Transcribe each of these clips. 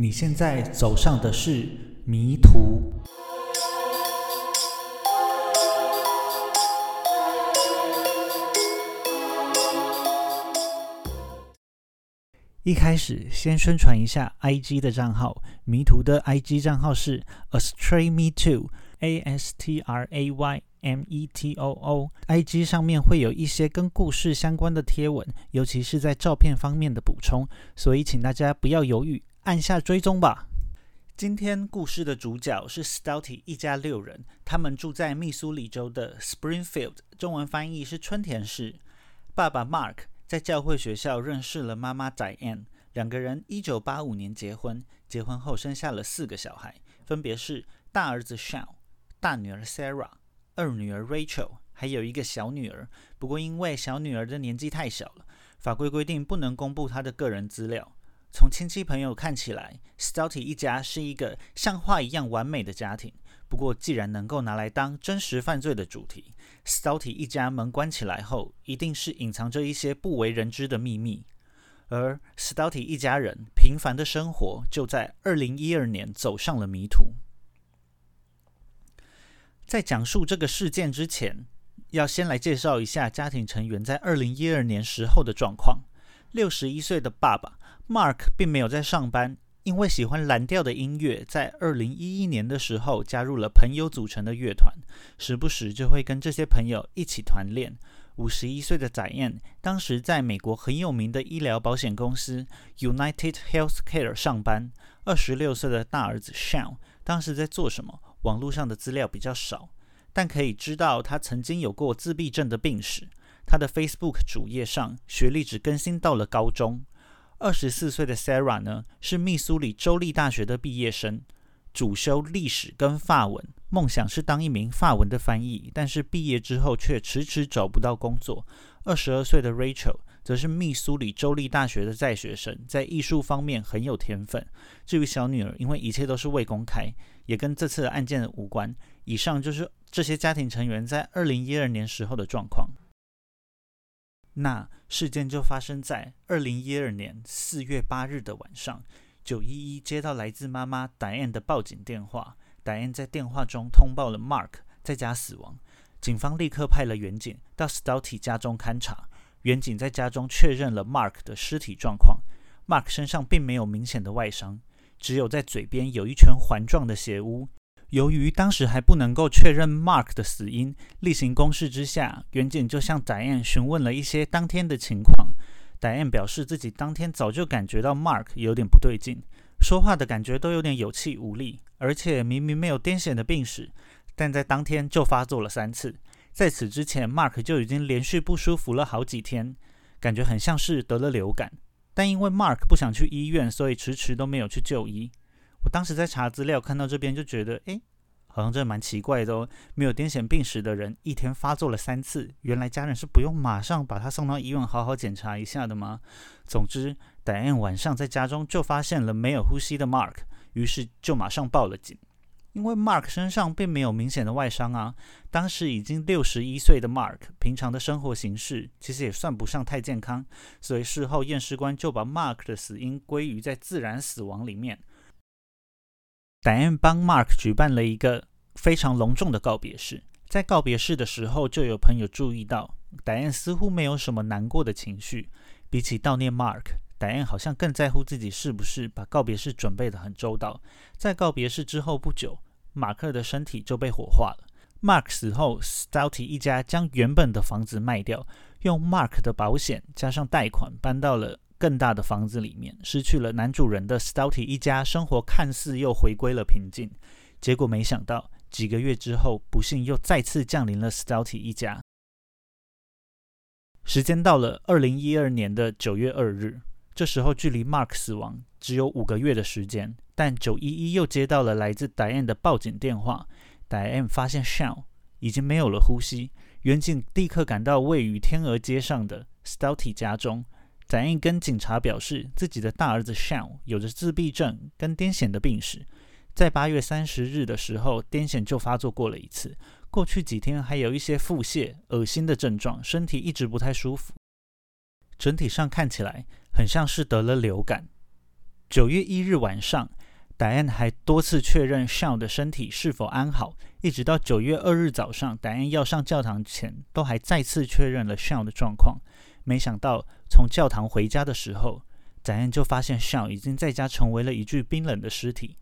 你现在走上的是迷途。一开始先宣传一下 IG 的账号，迷途的 IG 账号是 Astray Me Too，A S T R A Y M E T O O。IG 上面会有一些跟故事相关的贴文，尤其是在照片方面的补充，所以请大家不要犹豫，按下追踪吧。今天故事的主角是 Stouty 一家六人，他们住在密苏里州的 Springfield，中文翻译是春田市。爸爸 Mark 在教会学校认识了妈妈 Diane，两个人一九八五年结婚，结婚后生下了四个小孩，分别是大儿子 s h a n、大女儿 Sarah、二女儿 Rachel，还有一个小女儿。不过因为小女儿的年纪太小了，法规规定不能公布她的个人资料。从亲戚朋友看起来，Stouty 一家是一个像画一样完美的家庭。不过，既然能够拿来当真实犯罪的主题，Stouty 一家门关起来后，一定是隐藏着一些不为人知的秘密。而 Stouty 一家人平凡的生活，就在2012年走上了迷途。在讲述这个事件之前，要先来介绍一下家庭成员在2012年时候的状况。61岁的爸爸。Mark 并没有在上班，因为喜欢蓝调的音乐，在二零一一年的时候加入了朋友组成的乐团，时不时就会跟这些朋友一起团练。五十一岁的宰燕当时在美国很有名的医疗保险公司 United Healthcare 上班。二十六岁的大儿子 Sean 当时在做什么？网络上的资料比较少，但可以知道他曾经有过自闭症的病史。他的 Facebook 主页上学历只更新到了高中。二十四岁的 Sarah 呢，是密苏里州立大学的毕业生，主修历史跟法文，梦想是当一名法文的翻译，但是毕业之后却迟迟找不到工作。二十二岁的 Rachel 则是密苏里州立大学的在学生，在艺术方面很有天分。至于小女儿，因为一切都是未公开，也跟这次的案件无关。以上就是这些家庭成员在二零一二年时候的状况。那事件就发生在二零一二年四月八日的晚上，九一一接到来自妈妈 Diane 的报警电话，Diane 在电话中通报了 Mark 在家死亡，警方立刻派了远警到 Stouty 家中勘查，远警在家中确认了 Mark 的尸体状况，Mark 身上并没有明显的外伤，只有在嘴边有一圈环状的血污。由于当时还不能够确认 Mark 的死因，例行公事之下，远景就向宰演询问了一些当天的情况。宰演表示自己当天早就感觉到 Mark 有点不对劲，说话的感觉都有点有气无力，而且明明没有癫痫的病史，但在当天就发作了三次。在此之前，Mark 就已经连续不舒服了好几天，感觉很像是得了流感。但因为 Mark 不想去医院，所以迟迟都没有去就医。我当时在查资料，看到这边就觉得，哎，好像真的蛮奇怪的哦。没有癫痫病史的人，一天发作了三次，原来家人是不用马上把他送到医院好好检查一下的吗？总之，戴安晚上在家中就发现了没有呼吸的 Mark，于是就马上报了警。因为 Mark 身上并没有明显的外伤啊，当时已经六十一岁的 Mark，平常的生活形式其实也算不上太健康，所以事后验尸官就把 Mark 的死因归于在自然死亡里面。戴安帮 Mark 举办了一个非常隆重的告别式，在告别式的时候，就有朋友注意到戴安似乎没有什么难过的情绪。比起悼念 Mark，戴安好像更在乎自己是不是把告别式准备得很周到。在告别式之后不久，马克的身体就被火化了。Mark 死后，Stouty 一家将原本的房子卖掉，用 Mark 的保险加上贷款搬到了。更大的房子里面，失去了男主人的 Stouty 一家生活看似又回归了平静，结果没想到几个月之后，不幸又再次降临了 Stouty 一家。时间到了二零一二年的九月二日，这时候距离 Mark 死亡只有五个月的时间，但九一一又接到了来自 Diane 的报警电话，Diane 发现 Shell 已经没有了呼吸，远警立刻赶到位于天鹅街上的 Stouty 家中。展映跟警察表示，自己的大儿子 Sean 有着自闭症跟癫痫的病史，在八月三十日的时候，癫痫就发作过了一次。过去几天还有一些腹泻、恶心的症状，身体一直不太舒服。整体上看起来很像是得了流感。九月一日晚上戴恩还多次确认 Shaw 的身体是否安好，一直到九月二日早上戴恩要上教堂前，都还再次确认了 Shaw 的状况。没想到从教堂回家的时候，Diane 就发现 Shaw 已经在家成为了一具冰冷的尸体。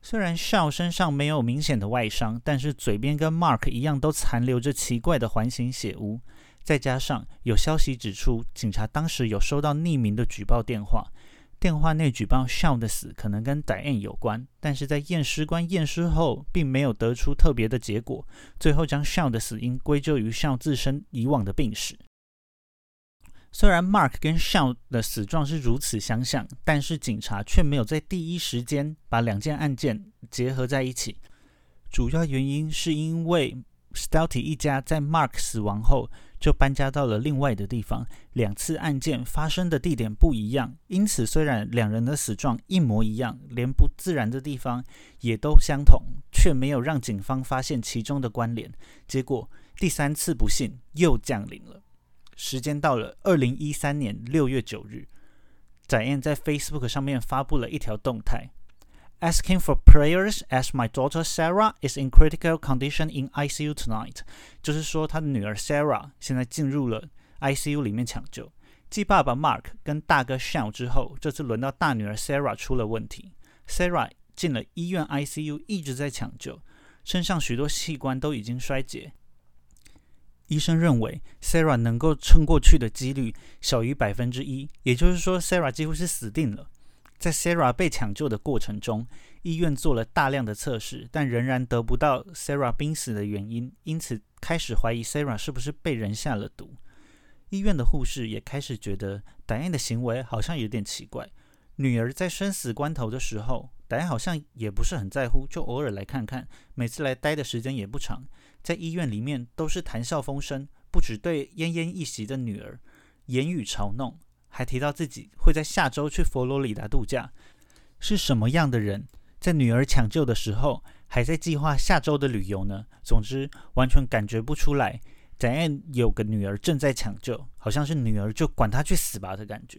虽然 Shaw 身上没有明显的外伤，但是嘴边跟 Mark 一样都残留着奇怪的环形血污。再加上有消息指出，警察当时有收到匿名的举报电话，电话内举报 Shaw 的死可能跟 Diane 有关，但是在验尸官验尸后，并没有得出特别的结果，最后将 Shaw 的死因归咎于 Shaw 自身以往的病史。虽然 Mark 跟 Shaw 的死状是如此相像，但是警察却没有在第一时间把两件案件结合在一起，主要原因是因为 Stouty 一家在 Mark 死亡后。就搬家到了另外的地方，两次案件发生的地点不一样，因此虽然两人的死状一模一样，连不自然的地方也都相同，却没有让警方发现其中的关联。结果第三次不幸又降临了。时间到了二零一三年六月九日，展燕在 Facebook 上面发布了一条动态。asking for prayers as my daughter Sarah is in critical condition in ICU tonight，就是说他的女儿 Sarah 现在进入了 ICU 里面抢救。继爸爸 Mark 跟大哥 Sean 之后，这次轮到大女儿 Sarah 出了问题。Sarah 进了医院 ICU，一直在抢救，身上许多器官都已经衰竭。医生认为 Sarah 能够撑过去的几率小于百分之一，也就是说 Sarah 几乎是死定了。在 Sarah 被抢救的过程中，医院做了大量的测试，但仍然得不到 Sarah 濒死的原因，因此开始怀疑 Sarah 是不是被人下了毒。医院的护士也开始觉得 Diane 的行为好像有点奇怪。女儿在生死关头的时候，Diane 好像也不是很在乎，就偶尔来看看，每次来待的时间也不长，在医院里面都是谈笑风生，不止对奄奄一息的女儿言语嘲弄。还提到自己会在下周去佛罗里达度假，是什么样的人在女儿抢救的时候还在计划下周的旅游呢？总之，完全感觉不出来，展燕有个女儿正在抢救，好像是女儿就管她去死吧的感觉。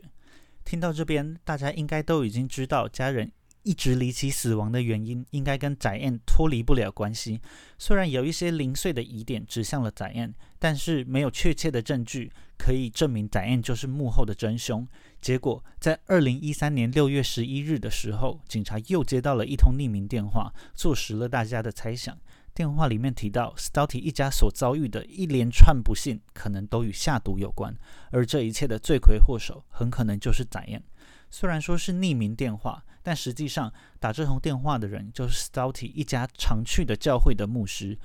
听到这边，大家应该都已经知道家人。一直离奇死亡的原因，应该跟宰燕脱离不了关系。虽然有一些零碎的疑点指向了宰燕，但是没有确切的证据可以证明宰燕就是幕后的真凶。结果在二零一三年六月十一日的时候，警察又接到了一通匿名电话，坐实了大家的猜想。电话里面提到，Stouty 一家所遭遇的一连串不幸，可能都与下毒有关，而这一切的罪魁祸首，很可能就是宰燕。虽然说是匿名电话，但实际上打这通电话的人就是 Stouty 一家常去的教会的牧师。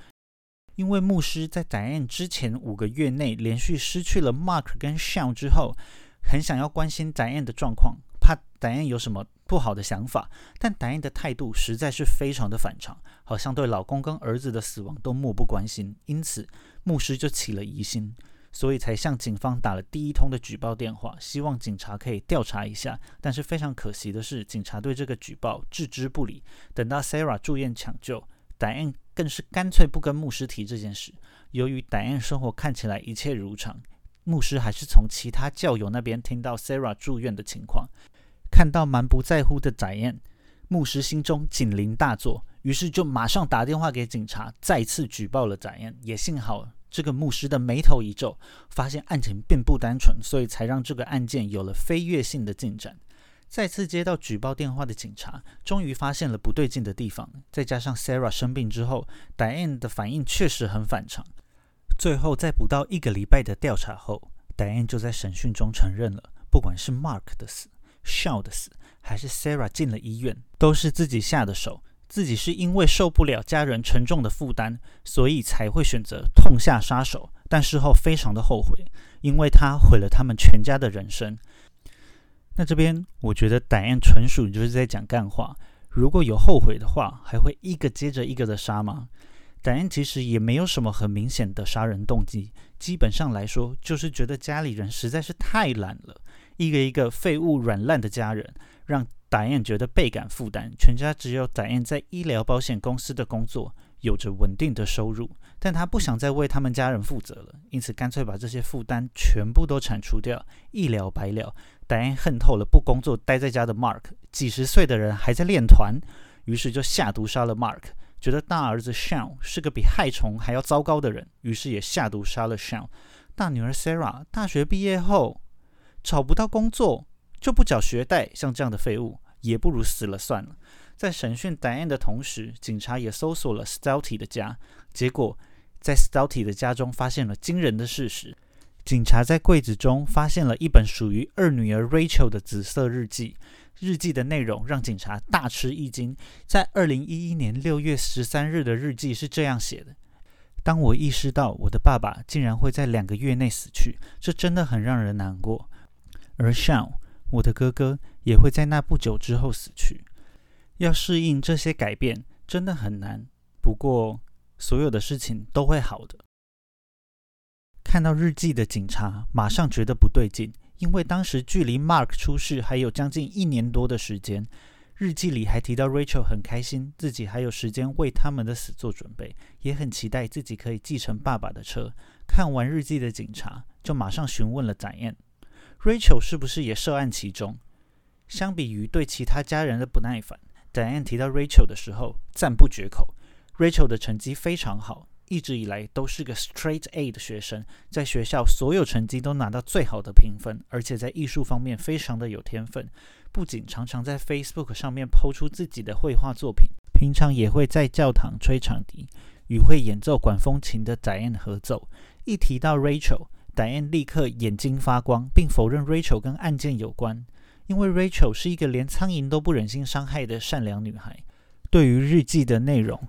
因为牧师在 Diane 之前五个月内连续失去了 Mark 跟 Sean 之后，很想要关心 Diane 的状况，怕 Diane 有什么不好的想法。但 Diane 的态度实在是非常的反常，好像对老公跟儿子的死亡都漠不关心。因此，牧师就起了疑心。所以才向警方打了第一通的举报电话，希望警察可以调查一下。但是非常可惜的是，警察对这个举报置之不理。等到 Sarah 住院抢救，Diane 更是干脆不跟牧师提这件事。由于 Diane 生活看起来一切如常，牧师还是从其他教友那边听到 Sarah 住院的情况，看到蛮不在乎的 Diane，牧师心中警铃大作，于是就马上打电话给警察，再次举报了 dian。也幸好。这个牧师的眉头一皱，发现案情并不单纯，所以才让这个案件有了飞跃性的进展。再次接到举报电话的警察，终于发现了不对劲的地方。再加上 Sarah 生病之后，Diane 的反应确实很反常。最后，在不到一个礼拜的调查后，Diane 就在审讯中承认了，不管是 Mark 的死、Shaw 的死，还是 Sarah 进了医院，都是自己下的手。自己是因为受不了家人沉重的负担，所以才会选择痛下杀手。但事后非常的后悔，因为他毁了他们全家的人生。那这边我觉得歹案纯属就是在讲干话。如果有后悔的话，还会一个接着一个的杀吗？歹案其实也没有什么很明显的杀人动机，基本上来说就是觉得家里人实在是太懒了，一个一个废物软烂的家人让。达燕觉得倍感负担，全家只有达燕在医疗保险公司的工作，有着稳定的收入，但他不想再为他们家人负责了，因此干脆把这些负担全部都铲除掉，一了百了。戴安恨透了不工作待在家的 Mark，几十岁的人还在练团，于是就下毒杀了 Mark。觉得大儿子 Sean 是个比害虫还要糟糕的人，于是也下毒杀了 Sean。大女儿 Sarah 大学毕业后找不到工作，就不缴学贷，像这样的废物，也不如死了算了。在审讯戴恩的同时，警察也搜索了 Stouty 的家，结果在 Stouty 的家中发现了惊人的事实。警察在柜子中发现了一本属于二女儿 Rachel 的紫色日记。日记的内容让警察大吃一惊。在二零一一年六月十三日的日记是这样写的：“当我意识到我的爸爸竟然会在两个月内死去，这真的很让人难过。而 Sean，我的哥哥，也会在那不久之后死去。要适应这些改变真的很难。不过，所有的事情都会好的。”看到日记的警察马上觉得不对劲。因为当时距离 Mark 出事还有将近一年多的时间，日记里还提到 Rachel 很开心自己还有时间为他们的死做准备，也很期待自己可以继承爸爸的车。看完日记的警察就马上询问了展燕 Rachel 是不是也涉案其中？相比于对其他家人的不耐烦，Diane 提到 Rachel 的时候赞不绝口。Rachel 的成绩非常好。一直以来都是个 straight A 的学生，在学校所有成绩都拿到最好的评分，而且在艺术方面非常的有天分。不仅常常在 Facebook 上面抛出自己的绘画作品，平常也会在教堂吹长笛，与会演奏管风琴的 Diane 合奏。一提到 Rachel Rachel，Diane 立刻眼睛发光，并否认 Rachel 跟案件有关，因为 Rachel 是一个连苍蝇都不忍心伤害的善良女孩。对于日记的内容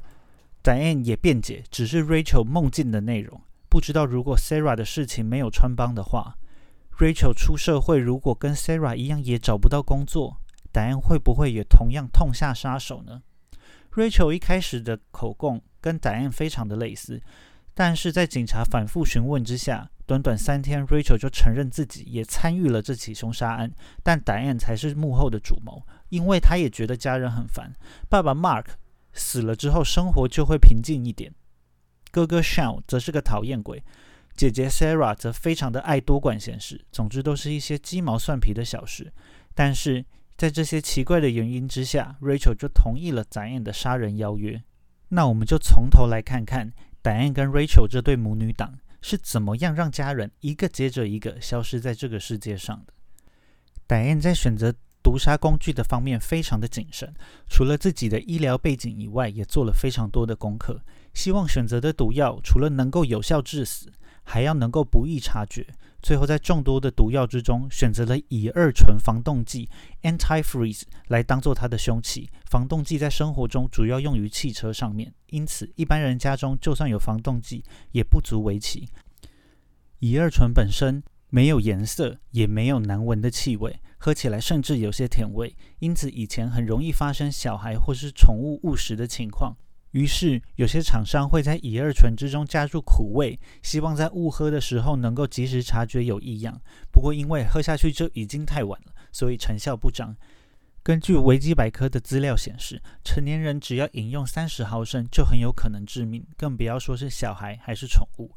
戴恩也辩解，只是 Rachel 梦境的内容。不知道如果 Sarah 的事情没有穿帮的话，Rachel 出社会如果跟 Sarah 一样也找不到工作，Diane 会不会也同样痛下杀手呢？Rachel 一开始的口供跟 Diane 非常的类似，但是在警察反复询问之下，短短三天，Rachel 就承认自己也参与了这起凶杀案，但 Diane 才是幕后的主谋，因为他也觉得家人很烦，爸爸 Mark。死了之后，生活就会平静一点。哥哥 Sean 则是个讨厌鬼，姐姐 Sarah 则非常的爱多管闲事。总之，都是一些鸡毛蒜皮的小事。但是在这些奇怪的原因之下，Rachel 就同意了 Diane 的杀人邀约。那我们就从头来看看 Diane 跟 Rachel 这对母女档是怎么样让家人一个接着一个消失在这个世界上的。戴燕在选择。毒杀工具的方面非常的谨慎，除了自己的医疗背景以外，也做了非常多的功课，希望选择的毒药除了能够有效致死，还要能够不易察觉。最后在众多的毒药之中，选择了乙二醇防冻剂 （antifreeze） 来当做它的凶器。防冻剂在生活中主要用于汽车上面，因此一般人家中就算有防冻剂，也不足为奇。乙二醇本身没有颜色，也没有难闻的气味。喝起来甚至有些甜味，因此以前很容易发生小孩或是宠物误食的情况。于是有些厂商会在乙二醇之中加入苦味，希望在误喝的时候能够及时察觉有异样。不过因为喝下去就已经太晚了，所以成效不彰。根据维基百科的资料显示，成年人只要饮用三十毫升就很有可能致命，更不要说是小孩还是宠物。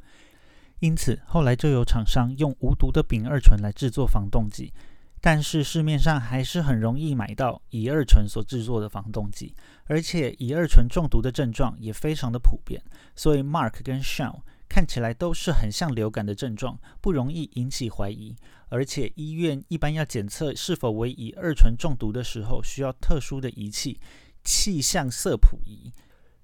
因此后来就有厂商用无毒的丙二醇来制作防冻剂。但是市面上还是很容易买到乙二醇所制作的防冻剂，而且乙二醇中毒的症状也非常的普遍，所以 Mark 跟 Sean 看起来都是很像流感的症状，不容易引起怀疑。而且医院一般要检测是否为乙二醇中毒的时候，需要特殊的仪器——气象色谱仪。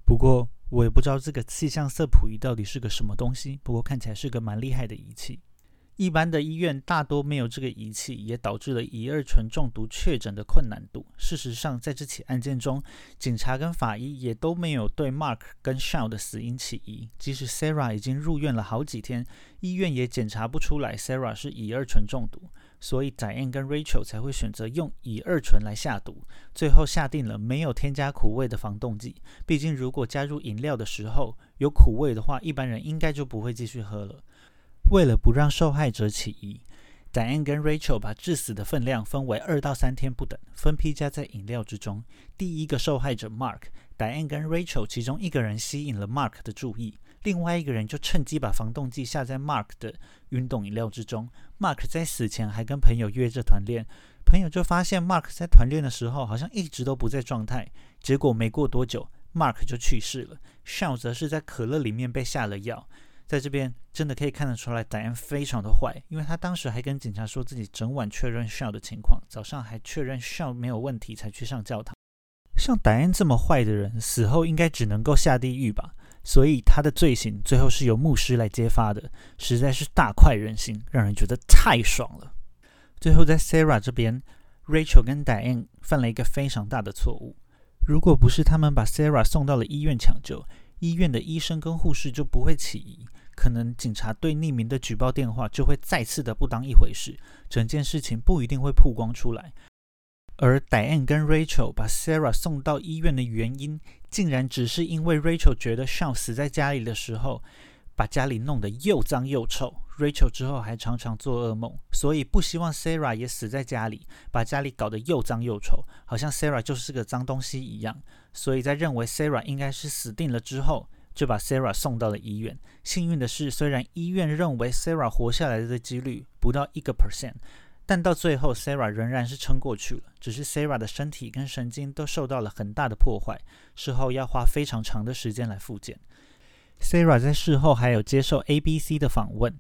不过我也不知道这个气象色谱仪到底是个什么东西，不过看起来是个蛮厉害的仪器。一般的医院大多没有这个仪器，也导致了乙二醇中毒确诊的困难度。事实上，在这起案件中，警察跟法医也都没有对 Mark 跟 Sean 的死因起疑。即使 Sarah 已经入院了好几天，医院也检查不出来 Sarah 是乙二醇中毒，所以 Diane 跟 Rachel 才会选择用乙二醇来下毒。最后下定了没有添加苦味的防冻剂。毕竟，如果加入饮料的时候有苦味的话，一般人应该就不会继续喝了。为了不让受害者起疑 Diane 跟 Rachel 把致死的分量分为二到三天不等，分批加在饮料之中。第一个受害者 Mark，Diane 跟 Rachel 其中一个人吸引了 Mark 的注意，另外一个人就趁机把防冻剂下在 Mark 的运动饮料之中。Mark 在死前还跟朋友约着团练，朋友就发现 Mark 在团练的时候好像一直都不在状态，结果没过多久，Mark 就去世了。Shaw 则是在可乐里面被下了药。在这边真的可以看得出来，戴安非常的坏，因为他当时还跟警察说自己整晚确认 Shaw 的情况，早上还确认 Shaw 没有问题才去上教堂。像戴安这么坏的人，死后应该只能够下地狱吧？所以他的罪行最后是由牧师来揭发的，实在是大快人心，让人觉得太爽了。最后在 Sarah 这边，Rachel 跟戴安犯了一个非常大的错误，如果不是他们把 Sarah 送到了医院抢救。医院的医生跟护士就不会起疑，可能警察对匿名的举报电话就会再次的不当一回事，整件事情不一定会曝光出来。而戴恩跟 Rachel 把 Sarah 送到医院的原因，竟然只是因为 Rachel 觉得 Shao 死在家里的时候。把家里弄得又脏又臭，Rachel 之后还常常做噩梦，所以不希望 Sarah 也死在家里，把家里搞得又脏又臭，好像 Sarah 就是个脏东西一样。所以在认为 Sarah 应该是死定了之后，就把 Sarah 送到了医院。幸运的是，虽然医院认为 Sarah 活下来的几率不到一个 percent，但到最后 Sarah 仍然是撑过去了。只是 Sarah 的身体跟神经都受到了很大的破坏，事后要花非常长的时间来复健。Sarah 在事后还有接受 ABC 的访问。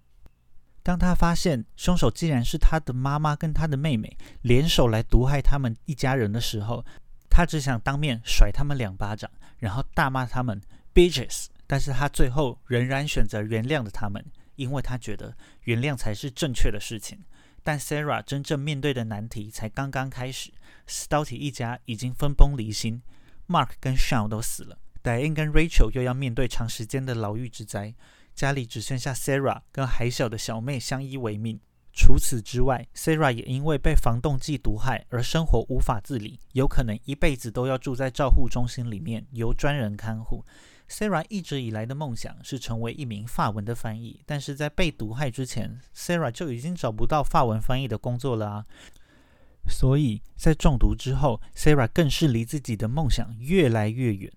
当他发现凶手竟然是他的妈妈跟他的妹妹联手来毒害他们一家人的时候，他只想当面甩他们两巴掌，然后大骂他们 bitches。但是他最后仍然选择原谅了他们，因为他觉得原谅才是正确的事情。但 Sarah 真正面对的难题才刚刚开始。Stouty 一家已经分崩离析，Mark 跟 Shawn 都死了。Diane 跟 Rachel 又要面对长时间的牢狱之灾，家里只剩下 Sarah 跟还小的小妹相依为命。除此之外，Sarah 也因为被防冻剂毒害而生活无法自理，有可能一辈子都要住在照护中心里面，由专人看护。Sarah 一直以来的梦想是成为一名法文的翻译，但是在被毒害之前，Sarah 就已经找不到法文翻译的工作了啊！所以在中毒之后，Sarah 更是离自己的梦想越来越远。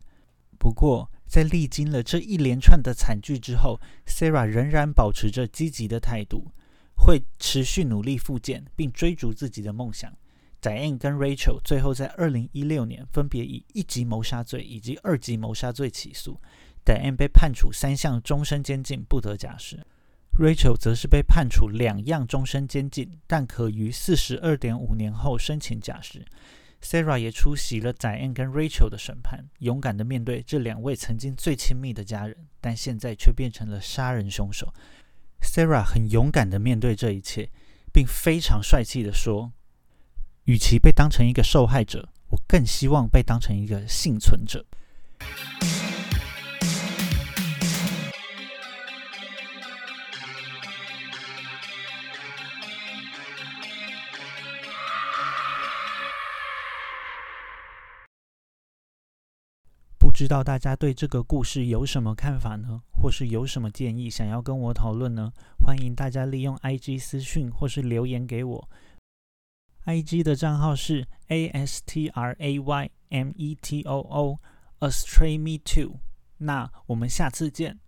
不过，在历经了这一连串的惨剧之后，Sarah 仍然保持着积极的态度，会持续努力复健，并追逐自己的梦想。Diane 跟 Rachel 最后在二零一六年分别以一级谋杀罪以及二级谋杀罪起诉，Diane 被判处三项终身监禁，不得假释；Rachel 则是被判处两样终身监禁，但可于四十二点五年后申请假释。Sarah 也出席了 Diane 跟 Rachel 的审判，勇敢的面对这两位曾经最亲密的家人，但现在却变成了杀人凶手。Sarah 很勇敢的面对这一切，并非常帅气的说：“与其被当成一个受害者，我更希望被当成一个幸存者。”知道大家对这个故事有什么看法呢？或是有什么建议想要跟我讨论呢？欢迎大家利用 IG 私讯或是留言给我。IG 的账号是 A S T R A Y M E T O O，Astray Me Too。那我们下次见。